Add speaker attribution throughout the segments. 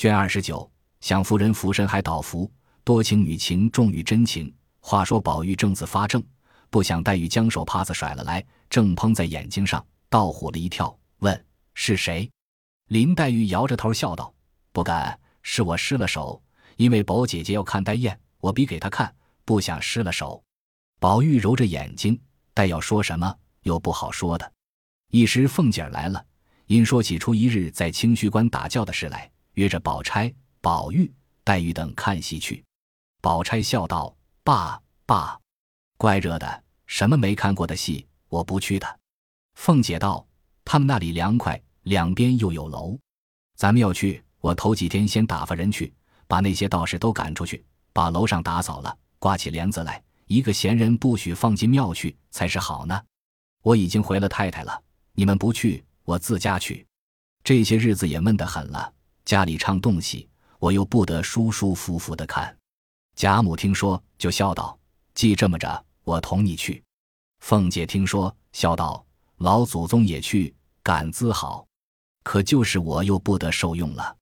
Speaker 1: 卷二十九，想夫人福神还倒福，多情女情重于真情。话说宝玉正自发怔，不想黛玉将手帕子甩了来，正碰在眼睛上，倒唬了一跳，问是谁？林黛玉摇着头笑道：“不敢，是我失了手。因为宝姐姐要看黛燕，我比给她看，不想失了手。”宝玉揉着眼睛，待要说什么，又不好说的。一时凤姐儿来了，因说起初一日在清虚观打醮的事来，约着宝钗、宝玉、黛玉等看戏去。宝钗笑道。爸爸，怪热的，什么没看过的戏，我不去的。凤姐道：“他们那里凉快，两边又有楼，咱们要去。我头几天先打发人去，把那些道士都赶出去，把楼上打扫了，挂起帘子来。一个闲人不许放进庙去，才是好呢。我已经回了太太了，你们不去，我自家去。这些日子也闷得很了，家里唱动戏，我又不得舒舒服服的看。”贾母听说，就笑道：“既这么着，我同你去。”凤姐听说，笑道：“老祖宗也去，感自好。可就是我又不得受用了。”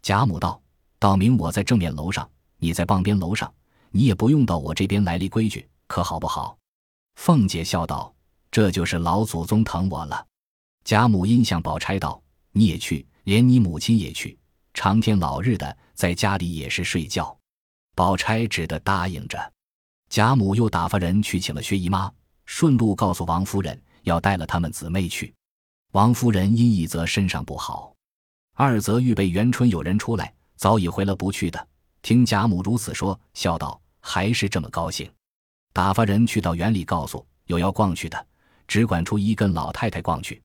Speaker 1: 贾母道：“道明我在正面楼上，你在傍边楼上，你也不用到我这边来立规矩，可好不好？”凤姐笑道：“这就是老祖宗疼我了。”贾母因向宝钗道：“你也去，连你母亲也去，长天老日的在家里也是睡觉。”宝钗只得答应着，贾母又打发人去请了薛姨妈，顺路告诉王夫人要带了他们姊妹去。王夫人因一则身上不好，二则预备元春有人出来，早已回了不去的。听贾母如此说，笑道：“还是这么高兴。”打发人去到园里告诉有要逛去的，只管出一跟老太太逛去。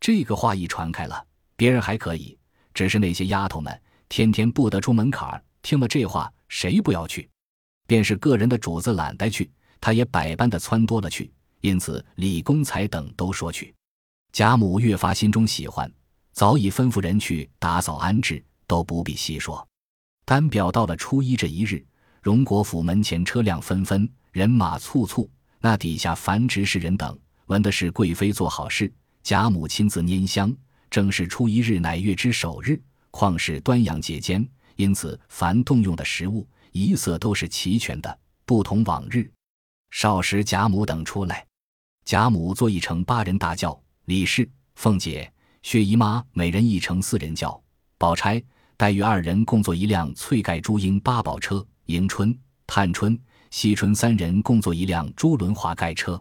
Speaker 1: 这个话一传开了，别人还可以，只是那些丫头们天天不得出门槛儿，听了这话。谁不要去？便是个人的主子懒得去，他也百般的撺掇了去。因此李公才等都说去。贾母越发心中喜欢，早已吩咐人去打扫安置，都不必细说。单表到了初一这一日，荣国府门前车辆纷纷，人马簇簇。那底下凡执事人等，闻的是贵妃做好事，贾母亲自拈香。正是初一日，乃月之首日，况是端阳节间。因此，凡动用的食物，一色都是齐全的，不同往日。少时，贾母等出来，贾母坐一乘八人大轿，李氏、凤姐、薛姨妈每人一乘四人轿，宝钗、黛玉二人共坐一辆翠盖朱缨八宝车，迎春、探春、惜春三人共坐一辆朱轮华盖车。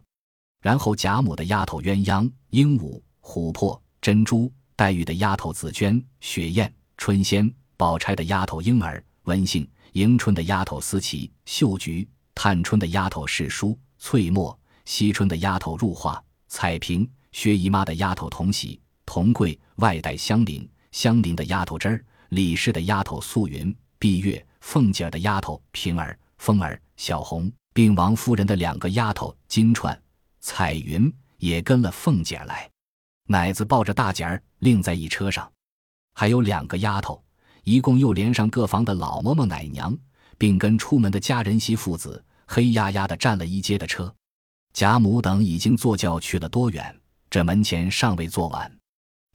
Speaker 1: 然后，贾母的丫头鸳鸯、鹦鹉、琥珀、珍珠；黛玉的丫头紫鹃、雪雁、春仙。宝钗的丫头莺儿、文杏，迎春的丫头思琪、秀菊，探春的丫头是书、翠墨，惜春的丫头入画、彩萍，薛姨妈的丫头同喜、同贵，外带香菱，香菱的丫头枝儿，李氏的丫头素云、碧月，凤姐儿的丫头平儿、风儿、小红，并王夫人的两个丫头金钏、彩云也跟了凤姐儿来。奶子抱着大姐儿，另在一车上，还有两个丫头。一共又连上各房的老嬷嬷、奶娘，并跟出门的家人媳父子，黑压压的站了一街的车。贾母等已经坐轿去了多远？这门前尚未坐完。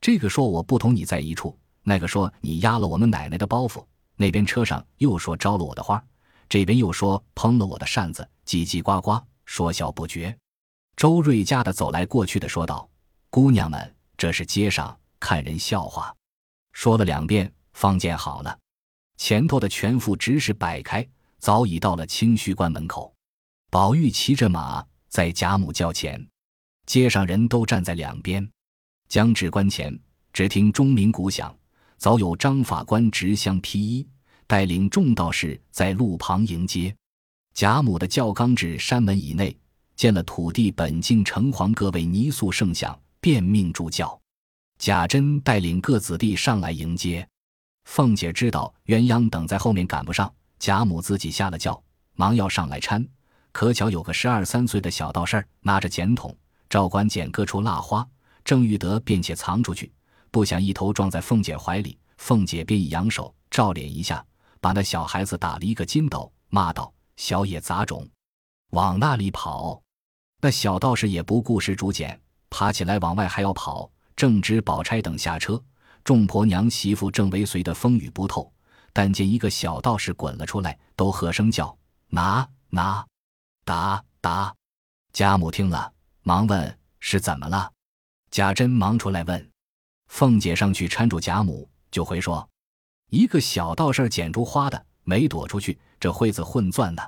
Speaker 1: 这个说我不同你在一处，那个说你压了我们奶奶的包袱。那边车上又说招了我的花，这边又说烹了我的扇子，叽叽呱呱说笑不绝。周瑞家的走来过去的说道：“姑娘们，这是街上看人笑话。”说了两遍。方见好了，前头的全副执事摆开，早已到了清虚观门口。宝玉骑着马在贾母轿前，街上人都站在两边。将至关前，只听钟鸣鼓响，早有张法官执香披衣，带领众道士在路旁迎接。贾母的轿刚至山门以内，见了土地本境城隍各位泥塑圣像，便命助教。贾珍带领各子弟上来迎接。凤姐知道鸳鸯等在后面赶不上，贾母自己下了轿，忙要上来搀。可巧有个十二三岁的小道士拿着剪筒，照管剪各处蜡花。郑玉德便且藏出去，不想一头撞在凤姐怀里。凤姐便一扬手，照脸一下，把那小孩子打了一个筋斗，骂道：“小野杂种，往那里跑！”那小道士也不顾事主剪，爬起来往外还要跑。正值宝钗等下车。众婆娘媳妇正为随的风雨不透，但见一个小道士滚了出来，都喝声叫：“拿拿，打打！”贾母听了，忙问：“是怎么了？”贾珍忙出来问。凤姐上去搀住贾母，就回说：“一个小道士捡珠花的，没躲出去，这会子混钻呢。”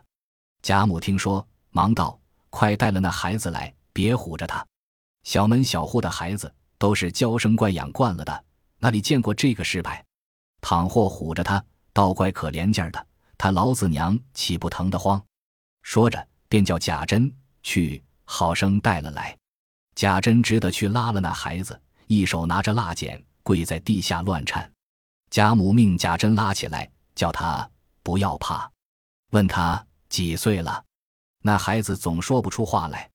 Speaker 1: 贾母听说，忙道：“快带了那孩子来，别唬着他。小门小户的孩子都是娇生惯养惯了的，哪里见过这个失败？倘或唬着他，倒怪可怜劲儿的，他老子娘岂不疼得慌？”说着，便叫贾珍去，好生带了来。贾珍只得去拉了那孩子。一手拿着蜡剪，跪在地下乱颤。贾母命贾珍拉起来，叫他不要怕，问他几岁了。那孩子总说不出话来。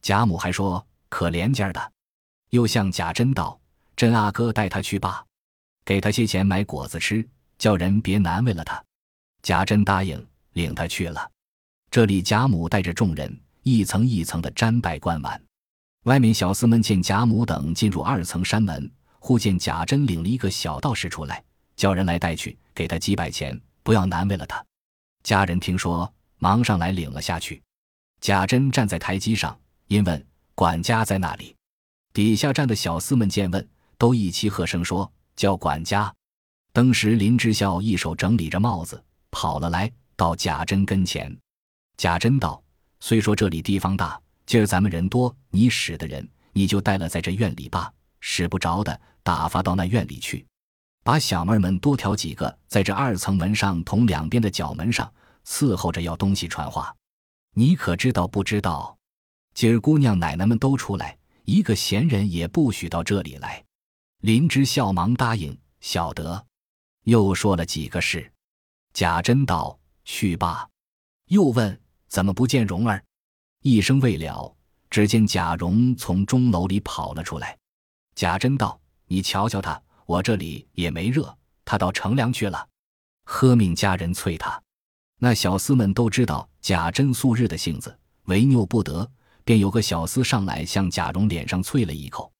Speaker 1: 贾母还说可怜劲儿的，又向贾珍道：“珍阿哥带他去吧，给他些钱买果子吃，叫人别难为了他。”贾珍答应，领他去了。这里贾母带着众人一层一层的瞻拜观玩。外面小厮们见贾母等进入二层山门，忽见贾珍领了一个小道士出来，叫人来带去，给他几百钱，不要难为了他。家人听说，忙上来领了下去。贾珍站在台基上，因问管家在那里。底下站的小厮们见问，都一齐喝声说：“叫管家。”当时林之孝一手整理着帽子，跑了来，到贾珍跟前。贾珍道：“虽说这里地方大。”今儿咱们人多，你使的人你就带了在这院里吧。使不着的，打发到那院里去，把小妹们多挑几个，在这二层门上同两边的角门上伺候着要东西传话。你可知道不知道？今儿姑娘奶奶们都出来，一个闲人也不许到这里来。林之孝忙答应，晓得。又说了几个事。贾珍道：“去吧。”又问：“怎么不见蓉儿？”一声未了，只见贾蓉从钟楼里跑了出来。贾珍道：“你瞧瞧他，我这里也没热，他到乘凉去了。”喝命家人催他。那小厮们都知道贾珍素日的性子，为拗不得，便有个小厮上来向贾蓉脸上啐了一口。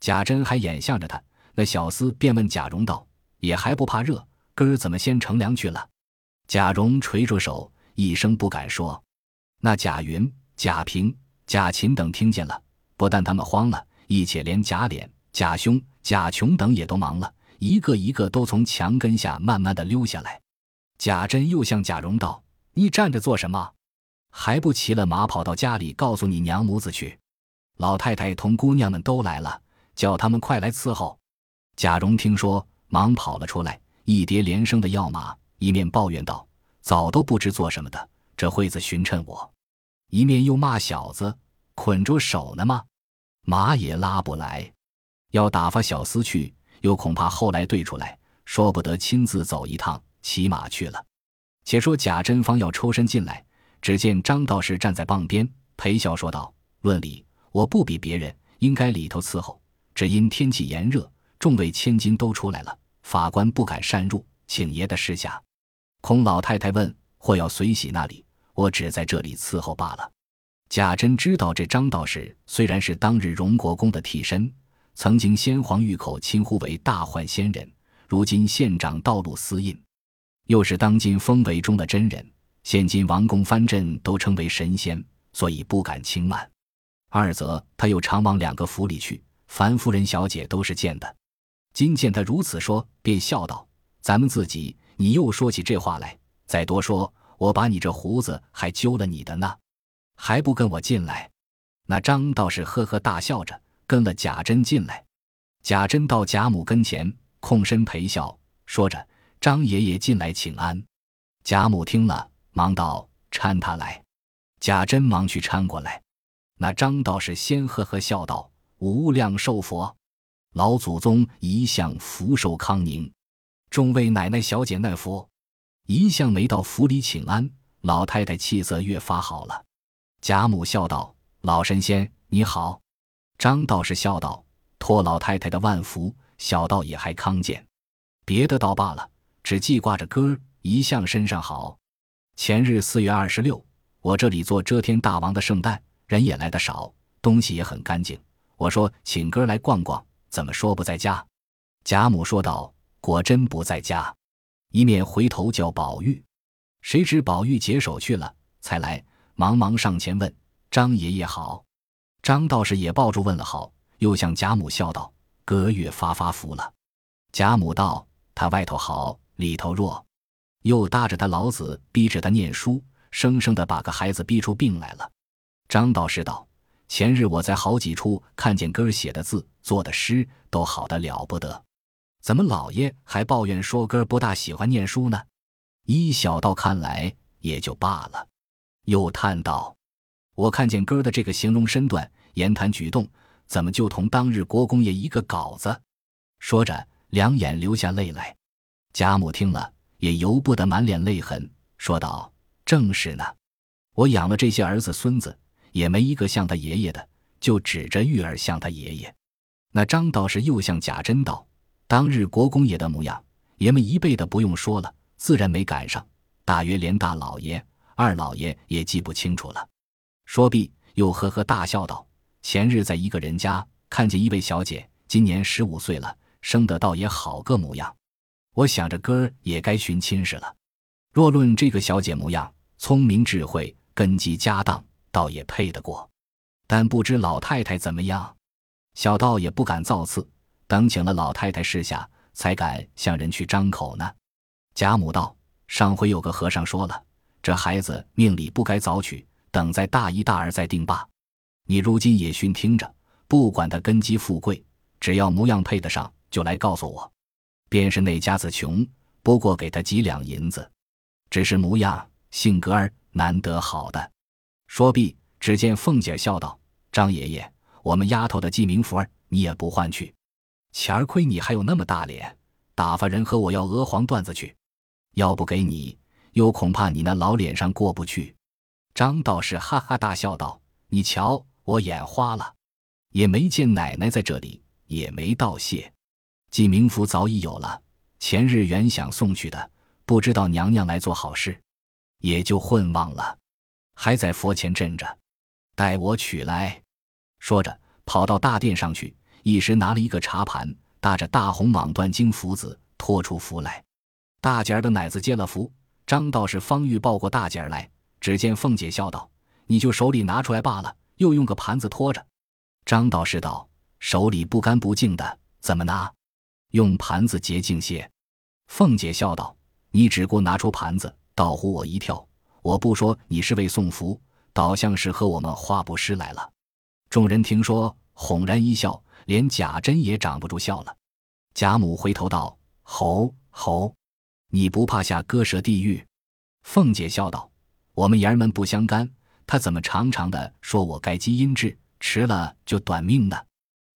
Speaker 1: 贾珍还眼向着他，那小厮便问贾蓉道：“也还不怕热？哥儿怎么先乘凉去了？”贾蓉垂着手，一声不敢说。那贾云。贾平、贾琴等听见了，不但他们慌了，一且连贾琏、贾兄、贾琼等也都忙了，一个一个都从墙根下慢慢的溜下来。贾珍又向贾蓉道：“你站着做什么？还不骑了马跑到家里告诉你娘母子去？老太太同姑娘们都来了，叫他们快来伺候。”贾蓉听说，忙跑了出来，一叠连声的要马，一面抱怨道：“早都不知做什么的，这会子寻趁我。”一面又骂小子捆住手呢吗？马也拉不来，要打发小厮去，又恐怕后来对出来，说不得亲自走一趟，骑马去了。且说贾珍方要抽身进来，只见张道士站在傍边，陪笑说道：“论理，我不比别人，应该里头伺候。只因天气炎热，众位千金都出来了，法官不敢擅入，请爷的示下。孔老太太问，或要随喜那里？”我只在这里伺候罢了。贾珍知道这张道士虽然是当日荣国公的替身，曾经先皇御口亲呼为大幻仙人，如今县长道路司印，又是当今封为中的真人，现今王公藩镇都称为神仙，所以不敢轻慢。二则他又常往两个府里去，樊夫人、小姐都是见的。今见他如此说，便笑道：“咱们自己，你又说起这话来，再多说。”我把你这胡子还揪了你的呢，还不跟我进来？那张道士呵呵大笑着，跟了贾珍进来。贾珍到贾母跟前，空身陪笑，说着：“张爷爷进来请安。”贾母听了，忙道：“搀他来。”贾珍忙去搀过来。那张道士先呵呵笑道：“无量寿佛，老祖宗一向福寿康宁，众位奶奶小姐奈福。”一向没到府里请安，老太太气色越发好了。贾母笑道：“老神仙你好。”张道士笑道：“托老太太的万福，小道也还康健。别的倒罢了，只记挂着哥儿一向身上好。前日四月二十六，我这里做遮天大王的圣诞，人也来的少，东西也很干净。我说请哥来逛逛，怎么说不在家？”贾母说道：“果真不在家。”一面回头叫宝玉。谁知宝玉解手去了，才来，忙忙上前问：“张爷爷好。”张道士也抱住问了好，又向贾母笑道：“隔月发发福了。”贾母道：“他外头好，里头弱。”又搭着他老子，逼着他念书，生生的把个孩子逼出病来了。张道士道：“前日我在好几处看见哥儿写的字、做的诗，都好的了不得，怎么老爷还抱怨说哥儿不大喜欢念书呢？”依小道看来也就罢了，又叹道：“我看见哥儿的这个形容身段、言谈举动，怎么就同当日国公爷一个稿子？”说着，两眼流下泪来。贾母听了。也由不得满脸泪痕，说道：“正是呢，我养了这些儿子孙子，也没一个像他爷爷的，就指着玉儿像他爷爷。那张道士又向贾珍道：当日国公爷的模样，爷们一辈的不用说了，自然没赶上。大约连大老爷、二老爷也记不清楚了。说毕，又呵呵大笑道：前日在一个人家看见一位小姐，今年十五岁了，生得倒也好个模样。”我想着哥儿也该寻亲事了。若论这个小姐模样，聪明智慧，根基家当，倒也配得过。但不知老太太怎么样？小道也不敢造次，等请了老太太示下，才敢向人去张口呢。贾母道：“上回有个和尚说了，这孩子命里不该早娶，等在大一、大二再定罢。你如今也寻听着，不管他根基富贵，只要模样配得上，就来告诉我。”便是那家子穷，不过给他几两银子，只是模样性格儿难得好的。说毕，只见凤姐笑道：“张爷爷，我们丫头的记名符儿，你也不换去。钱儿亏你还有那么大脸，打发人和我要鹅黄缎子去，要不给你，又恐怕你那老脸上过不去。”张道士哈哈大笑道：“你瞧，我眼花了，也没见奶奶在这里，也没道谢。”记名符早已有了，前日原想送去的，不知道娘娘来做好事，也就混忘了，还在佛前镇着，待我取来。说着，跑到大殿上去，一时拿了一个茶盘，搭着大红蟒缎金符子，托出符来。大姐儿的奶子接了符，张道士方欲抱过大姐儿来，只见凤姐笑道：“你就手里拿出来罢了，又用个盘子托着。”张道士道：“手里不干不净的，怎么拿？”用盘子洁净些，凤姐笑道：“你只顾拿出盘子，倒唬我一跳。我不说你是为送福，倒像是和我们画布师来了。”众人听说，哄然一笑，连贾珍也掌不住笑了。贾母回头道：“猴猴，你不怕下割舌地狱？”凤姐笑道：“我们爷儿们不相干，他怎么常常的说我该积阴质，迟了就短命呢？”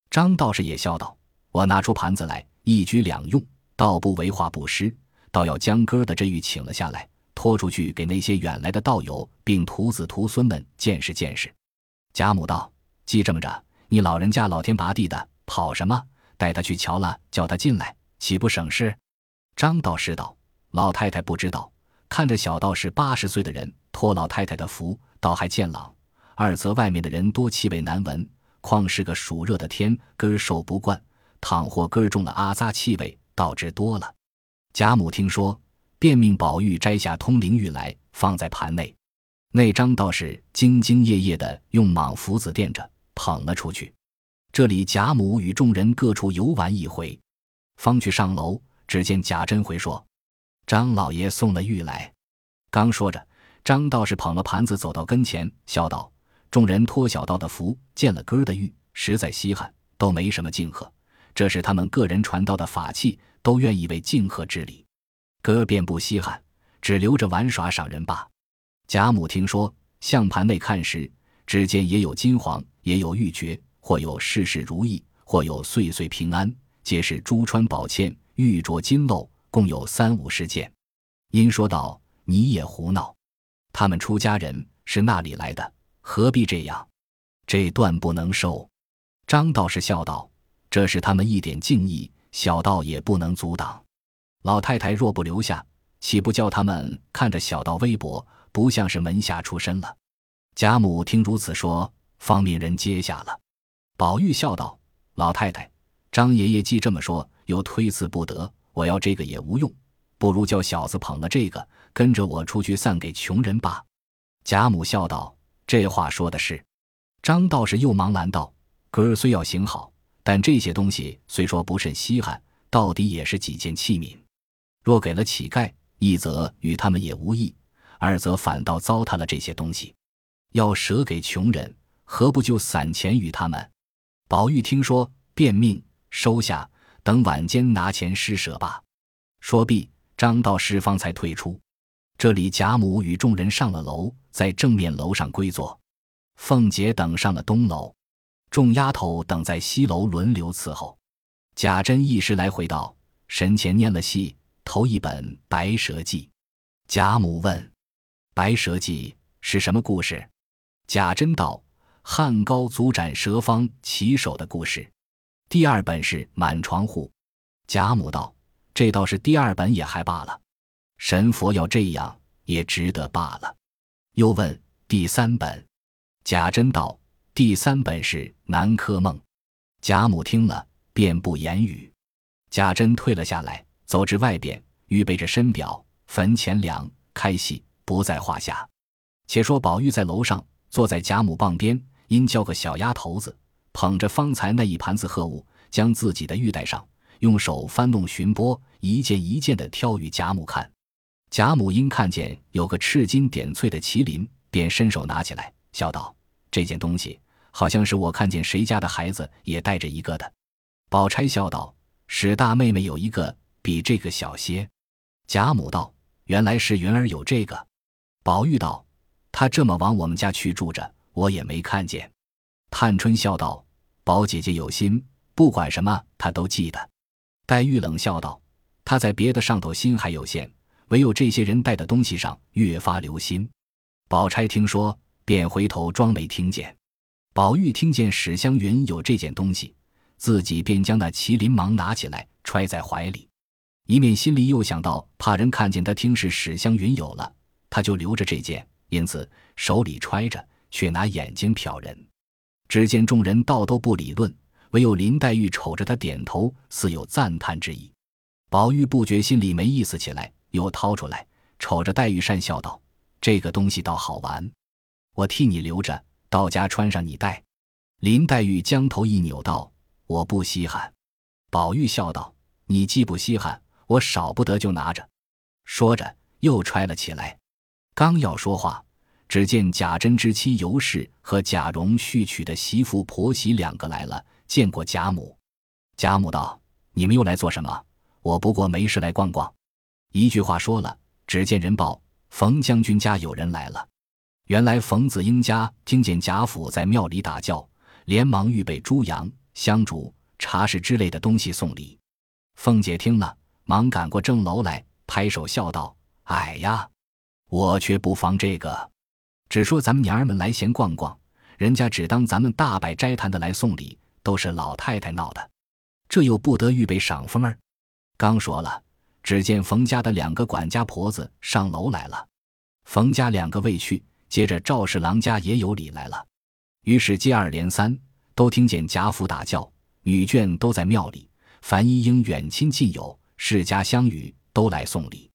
Speaker 1: 张道士也笑道：“我拿出盘子来。”一举两用，倒不为画不施，倒要将哥的这玉请了下来，拖出去给那些远来的道友并徒子徒孙们见识见识。贾母道：“既这么着，你老人家老天拔地的，跑什么？带他去瞧了，叫他进来，岂不省事？”张道士道：“老太太不知道，看着小道士八十岁的人托老太太的福，倒还健朗；二则外面的人多气味难闻，况是个暑热的天，根儿受不惯。”倘或根中了阿扎气味，倒之多了。贾母听说，便命宝玉摘下通灵玉来，放在盘内。那张道士兢兢业业的用蟒符子垫着，捧了出去。这里贾母与众人各处游玩一回，方去上楼，只见贾珍回说：“张老爷送了玉来。”刚说着，张道士捧了盘子走到跟前，笑道：“众人托小道的福，见了哥的玉，实在稀罕，都没什么敬贺。”这是他们个人传道的法器，都愿意为敬贺之礼。哥便不稀罕，只留着玩耍赏人罢。贾母听说，向盘内看时，只见也有金黄，也有玉珏，或有事事如意，或有岁岁平安，皆是珠穿宝嵌、玉镯金镂，共有三五十件。因说道：“你也胡闹！他们出家人是那里来的？何必这样？这断不能收。”张道士笑道。这是他们一点敬意，小道也不能阻挡。老太太若不留下，岂不叫他们看着小道微薄，不像是门下出身了？贾母听如此说，方命人接下了。宝玉笑道：“老太太，张爷爷既这么说，又推辞不得。我要这个也无用，不如叫小子捧了这个，跟着我出去散给穷人吧。”贾母笑道：“这话说的是。”张道士又忙拦道：“哥儿虽要行好，但这些东西虽说不甚稀罕，到底也是几件器皿。若给了乞丐，一则与他们也无益，二则反倒糟蹋了这些东西。要舍给穷人，何不就散钱与他们？”宝玉听说，便命收下，等晚间拿钱施舍吧。说毕，张道士方才退出。这里贾母与众人上了楼，在正面楼上归坐。凤姐等上了东楼，众丫头等在西楼轮流伺候。贾珍一时来回道：“神前念了戏，头一本《白蛇记》。”贾母问：“《白蛇记》是什么故事？”贾珍道：“汉高祖斩蛇方起手的故事。”第二本是《满床户》。贾母道：“这倒是第二本也还罢了，神佛要这样也值得罢了。”又问第三本。贾珍道：“第三本是《南柯梦》。”贾母听了，便不言语。贾珍退了下来，走至外边，预备着身表、坟前凉，开戏不在话下。且说宝玉在楼上，坐在贾母傍边，因叫个小丫头子捧着方才那一盘子贺物，将自己的玉带上，用手翻弄寻波，一件一件的挑与贾母看。贾母因看见有个赤金点翠的麒麟，便伸手拿起来。笑道：“这件东西好像是我看见谁家的孩子也带着一个的。”宝钗笑道：“史大妹妹有一个比这个小些。”贾母道：“原来是云儿有这个。”宝玉道：“她这么往我们家去住着，我也没看见。”探春笑道：“宝姐姐有心，不管什么她都记得。”黛玉冷笑道：“她在别的上头心还有限，唯有这些人带的东西上越发留心。”宝钗听说。便回头装没听见。宝玉听见史湘云有这件东西，自己便将那麒麟芒拿起来揣在怀里，一面心里又想到怕人看见他听是史湘云有了，他就留着这件，因此手里揣着，却拿眼睛瞟人。只见众人倒都不理论，唯有林黛玉瞅着他点头，似有赞叹之意。宝玉不觉心里没意思起来，又掏出来，瞅着黛玉讪笑道：“这个东西倒好玩。”我替你留着，到家穿上你戴。林黛玉将头一扭道：“我不稀罕。”宝玉笑道：“你既不稀罕，我少不得就拿着。”说着又揣了起来。刚要说话，只见贾珍之妻尤氏和贾蓉续娶的媳妇婆媳两个来了，见过贾母。贾母道：“你们又来做什么？我不过没事来逛逛。”一句话说了，只见人报冯将军家有人来了。原来冯子英家听见贾府在庙里打叫，连忙预备猪羊、香烛、茶食之类的东西送礼。凤姐听了，忙赶过正楼来，拍手笑道：“哎呀，我却不妨这个，只说咱们娘儿们来闲逛逛，人家只当咱们大摆斋坛的来送礼，都是老太太闹的，这又不得预备赏风儿。”刚说了，只见冯家的两个管家婆子上楼来了，冯家两个未去。接着赵氏郎家也有礼来了，于是接二连三，都听见贾府打叫，女眷都在庙里，凡一应远亲近友、世家乡与，都来送礼。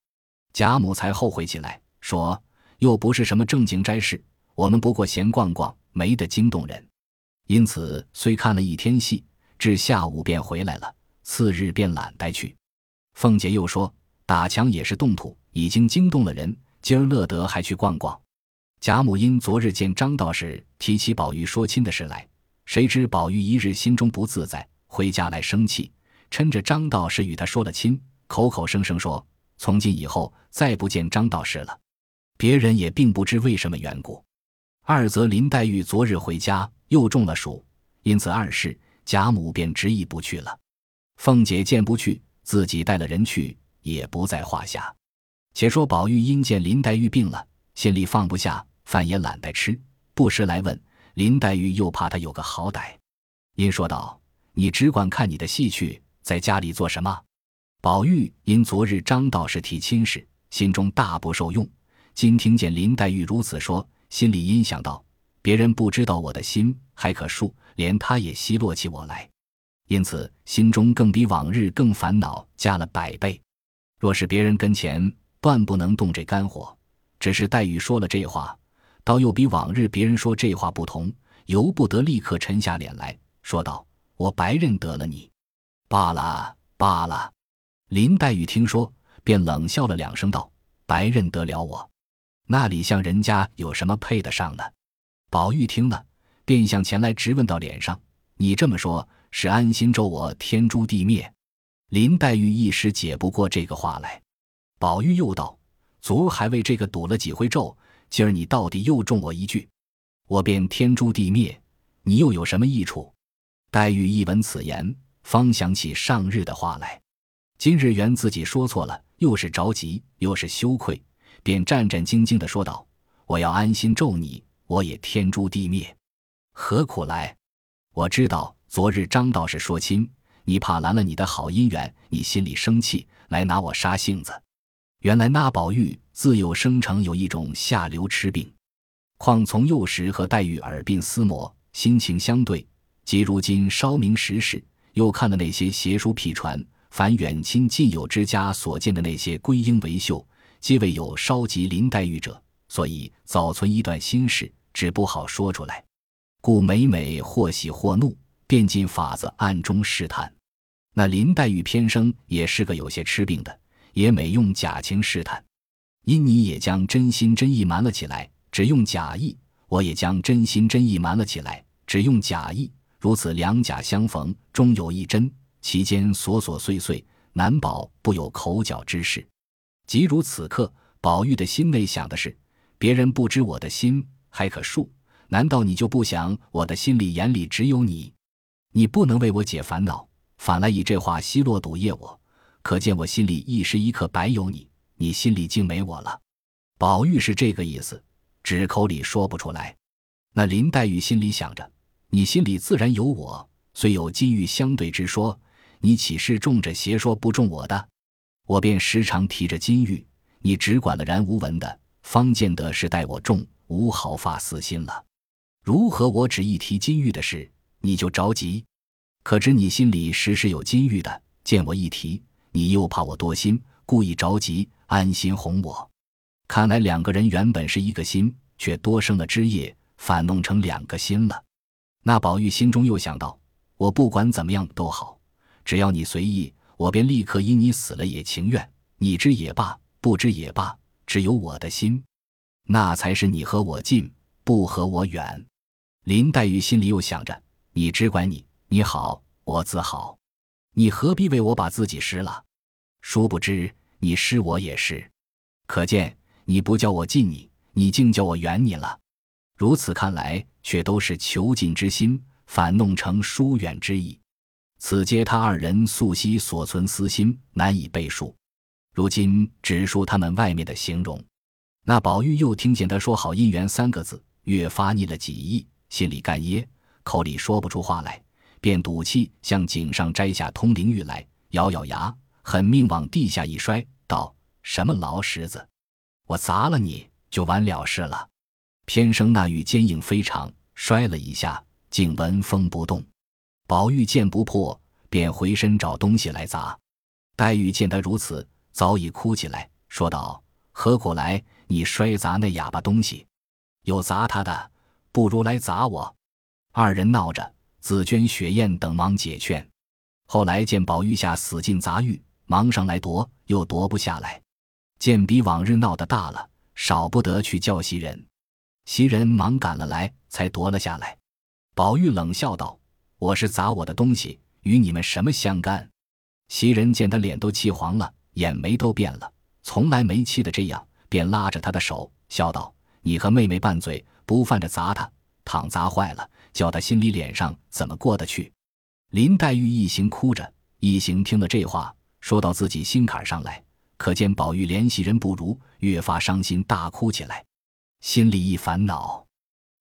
Speaker 1: 贾母才后悔起来，说：“又不是什么正经斋事，我们不过闲逛逛，没得惊动人。因此虽看了一天戏，至下午便回来了，次日便懒得去。”凤姐又说：“打墙也是动土，已经惊动了人，今儿乐得还去逛逛。”贾母因昨日见张道士提起宝玉说亲的事来，谁知宝玉一日心中不自在，回家来生气，趁着张道士与他说了亲，口口声声说从今以后再不见张道士了。别人也并不知为什么缘故。二则林黛玉昨日回家又中了暑，因此二事贾母便执意不去了。凤姐见不去，自己带了人去，也不在话下。且说宝玉因见林黛玉病了，心里放不下。饭也懒得吃，不时来问林黛玉，又怕他有个好歹，因说道：“你只管看你的戏去，在家里做什么？”宝玉因昨日张道士提亲事，心中大不受用。今听见林黛玉如此说，心里阴想到：别人不知道我的心还可恕，连他也奚落起我来，因此心中更比往日更烦恼加了百倍。若是别人跟前，断不能动这肝火。只是黛玉说了这话，倒又比往日别人说这话不同，由不得立刻沉下脸来说道：“我白认得了你。”罢了罢了。林黛玉听说，便冷笑了两声，道：“白认得了我，那里像人家有什么配得上的？”宝玉听了，便向前来直问到脸上：“你这么说，是安心咒我天诛地灭？”林黛玉一时解不过这个话来。宝玉又道：“昨儿还为这个赌了几回咒，今儿你到底又中我一句，我便天诛地灭，你又有什么益处？”黛玉一闻此言，方想起上日的话来。今日原自己说错了，又是着急，又是羞愧，便战战兢兢地说道：“我要安心咒你，我也天诛地灭，何苦来？我知道昨日张道士说亲，你怕拦了你的好姻缘，你心里生气，来拿我杀性子。原来那宝玉自幼生成有一种下流痴病，况从幼时和黛玉耳鬓厮磨，心情相对，即如今稍明时事，又看了那些邪书僻传。”凡远亲近友之家所见的那些归英为秀，皆未有稍及林黛玉者，所以早存一段心事，只不好说出来。故每每或喜或怒，便尽法子暗中试探。那林黛玉偏生也是个有些痴病的，也每用假情试探。因你也将真心真意瞒了起来，只用假意；我也将真心真意瞒了起来，只用假意。如此两假相逢，终有一真。其间琐琐碎碎，难保不有口角之事。即如此刻，宝玉的心内想的是：别人不知我的心还可恕，难道你就不想我的心里眼里只有你？你不能为我解烦恼，反来以这话奚落赌业我，可见我心里一时一刻白有你，你心里竟没我了。宝玉是这个意思，只口里说不出来。那林黛玉心里想着：你心里自然有我，虽有金玉相对之说。你岂是中着邪说不中我的？我便时常提着金玉，你只管了然无闻的，方见得是待我重，无毫发私心了。如何我只一提金玉的事，你就着急？可知你心里时时有金玉的，见我一提，你又怕我多心，故意着急，安心哄我。看来两个人原本是一个心，却多生了枝叶，反弄成两个心了。那宝玉心中又想到：我不管怎么样都好。只要你随意，我便立刻因你死了也情愿。你知也罢，不知也罢，只有我的心，那才是你和我近，不和我远。林黛玉心里又想着：你只管你，你好，我自好，你何必为我把自己失了？殊不知你失我也是，可见你不叫我近你，你竟叫我远你了。如此看来，却都是求近之心，反弄成疏远之意。此皆他二人素昔所存私心，难以背述。如今只述他们外面的形容。那宝玉又听见他说“好姻缘”三个字，越发腻了几意，心里干噎，口里说不出话来，便赌气向井上摘下通灵玉来，咬咬牙，狠命往地下一摔，道：“什么老石子，我砸了你就完了事了。”偏生那玉坚硬非常，摔了一下，竟纹风不动。宝玉见不破，便回身找东西来砸。黛玉见他如此，早已哭起来，说道：“何苦来？你摔砸那哑巴东西，有砸他的，不如来砸我。”二人闹着，紫鹃、雪雁等忙解劝。后来见宝玉下死劲砸玉，忙上来夺，又夺不下来。见比往日闹得大了，少不得去叫袭人。袭人忙赶了来，才夺了下来。宝玉冷笑道。我是砸我的东西，与你们什么相干？袭人见他脸都气黄了，眼眉都变了，从来没气的这样，便拉着他的手，笑道：“你和妹妹拌嘴，不犯着砸他，倘砸坏了，叫他心里脸上怎么过得去？”林黛玉一行哭着，一行听了这话，说到自己心坎上来，可见宝玉怜袭人不如，越发伤心，大哭起来，心里一烦恼，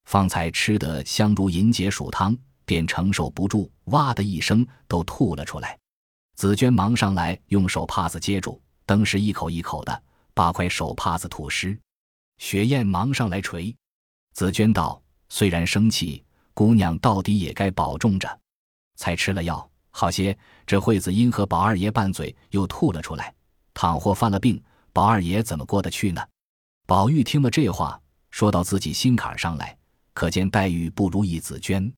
Speaker 1: 方才吃的香如银解暑汤。便承受不住，哇的一声，都吐了出来。紫娟忙上来，用手帕子接住，登时一口一口的把块手帕子吐湿。雪雁忙上来捶。紫娟道：“虽然生气，姑娘到底也该保重着。才吃了药，好些。这惠子因和宝二爷拌嘴，又吐了出来。倘或犯了病，宝二爷怎么过得去呢？”宝玉听了这话，说到自己心坎上来，可见黛玉不如意紫娟。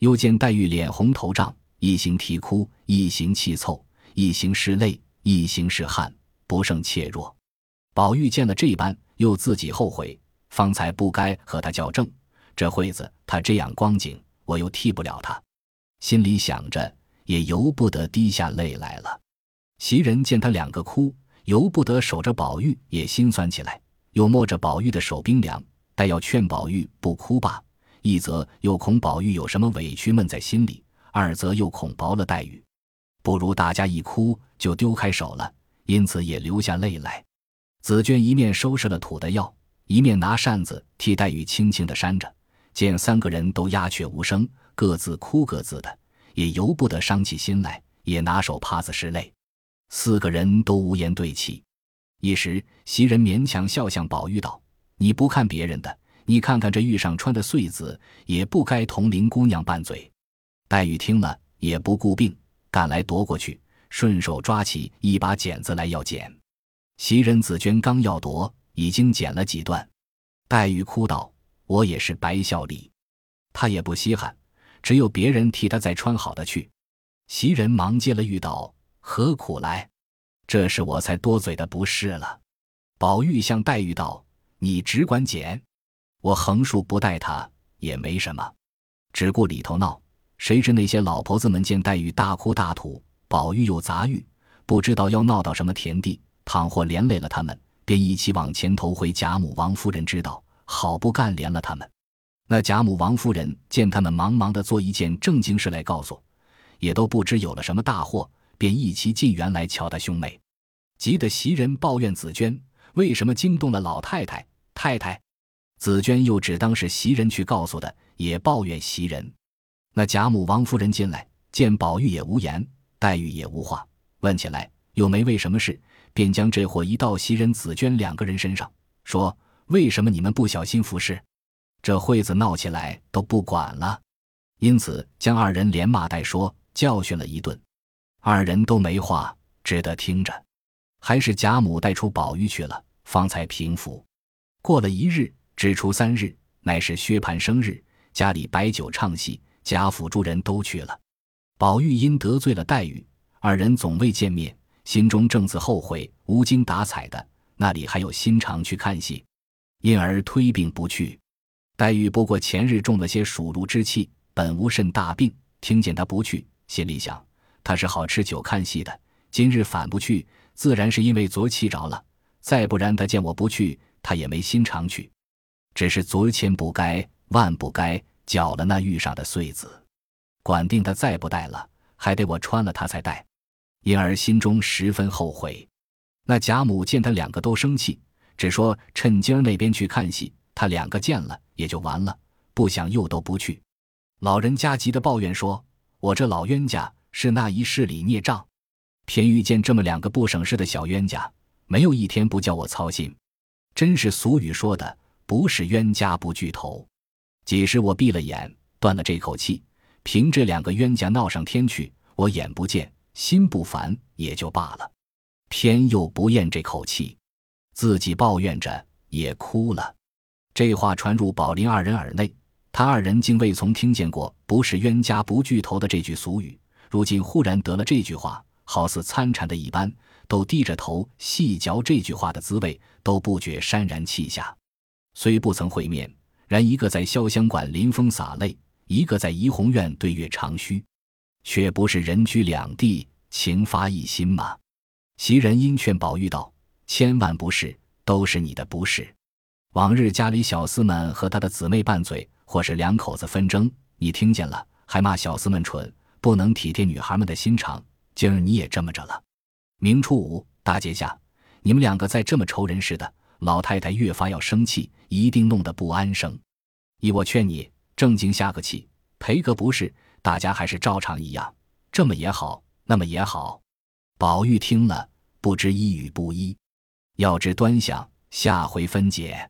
Speaker 1: 又见黛玉脸红头胀，一行啼哭，一行气凑，一行是泪，一行是汗，不胜怯弱。宝玉见了这般，又自己后悔，方才不该和他较正。这会子他这样光景，我又替不了他，心里想着，也由不得滴下泪来了。袭人见他两个哭，由不得守着宝玉，也心酸起来，又摸着宝玉的手冰凉，待要劝宝玉不哭罢。一则又恐宝玉有什么委屈闷在心里，二则又恐薄了黛玉，不如大家一哭就丢开手了，因此也流下泪来。紫娟一面收拾了土的药，一面拿扇子替黛玉轻轻的扇着。见三个人都鸦雀无声，各自哭各自的，也由不得伤起心来，也拿手帕子拭泪。四个人都无言对泣。一时袭人勉强笑向宝玉道：“你不看别人的。”你看看这玉上穿的穗子，也不该同林姑娘拌嘴。黛玉听了，也不顾病，赶来夺过去，顺手抓起一把剪子来要剪。袭人、紫鹃刚要夺，已经剪了几段。黛玉哭道：“我也是白孝礼。”他也不稀罕，只有别人替他再穿好的去。袭人忙接了玉道：“何苦来？这是我才多嘴的不是了。”宝玉向黛玉道：“你只管剪。”我横竖不带他也没什么，只顾里头闹。谁知那些老婆子们见黛玉大哭大吐，宝玉又砸玉，不知道要闹到什么田地。倘或连累了他们，便一起往前头回贾母、王夫人知道，好不干连了他们。那贾母、王夫人见他们忙忙的做一件正经事来告诉，也都不知有了什么大祸，便一齐进园来瞧他兄妹，急得袭人抱怨紫娟为什么惊动了老太太、太太。紫娟又只当是袭人去告诉的，也抱怨袭人。那贾母、王夫人进来，见宝玉也无言，黛玉也无话，问起来又没为什么事，便将这祸一到袭人、紫娟两个人身上，说：“为什么你们不小心服侍？这会子闹起来都不管了。”因此将二人连骂带说，教训了一顿。二人都没话，只得听着。还是贾母带出宝玉去了，方才平复。过了一日。只出三日，乃是薛蟠生日，家里摆酒唱戏，贾府诸人都去了。宝玉因得罪了黛玉，二人总未见面，心中正自后悔，无精打采的，那里还有心肠去看戏，因而推病不去。黛玉不过前日中了些暑毒之气，本无甚大病，听见他不去，心里想他是好吃酒看戏的，今日反不去，自然是因为昨气着了。再不然，他见我不去，他也没心肠去。只是昨千不该万不该搅了那玉上的穗子，管定他再不戴了，还得我穿了他才戴，因而心中十分后悔。那贾母见他两个都生气，只说趁今儿那边去看戏，他两个见了也就完了，不想又都不去。老人家急得抱怨说：“我这老冤家是那一世里孽障，偏遇见这么两个不省事的小冤家，没有一天不叫我操心。真是俗语说的。”不是冤家不聚头，几时我闭了眼，断了这口气，凭这两个冤家闹上天去，我眼不见心不烦也就罢了，偏又不咽这口气，自己抱怨着也哭了。这话传入宝林二人耳内，他二人竟未从听见过“不是冤家不聚头”的这句俗语，如今忽然得了这句话，好似参禅的一般，都低着头细嚼这句话的滋味，都不觉潸然泣下。虽不曾会面，然一个在潇湘馆临风洒泪，一个在怡红院对月长吁，却不是人居两地，情发一心吗？袭人因劝宝玉道：“千万不是，都是你的不是。往日家里小厮们和他的姊妹拌嘴，或是两口子纷争，你听见了，还骂小厮们蠢，不能体贴女孩们的心肠。今儿你也这么着了。明初五大节下，你们两个再这么仇人似的。”老太太越发要生气，一定弄得不安生。依我劝你，正经下个气，赔个不是，大家还是照常一样。这么也好，那么也好。宝玉听了，不知一语不一。要知端详，下回分解。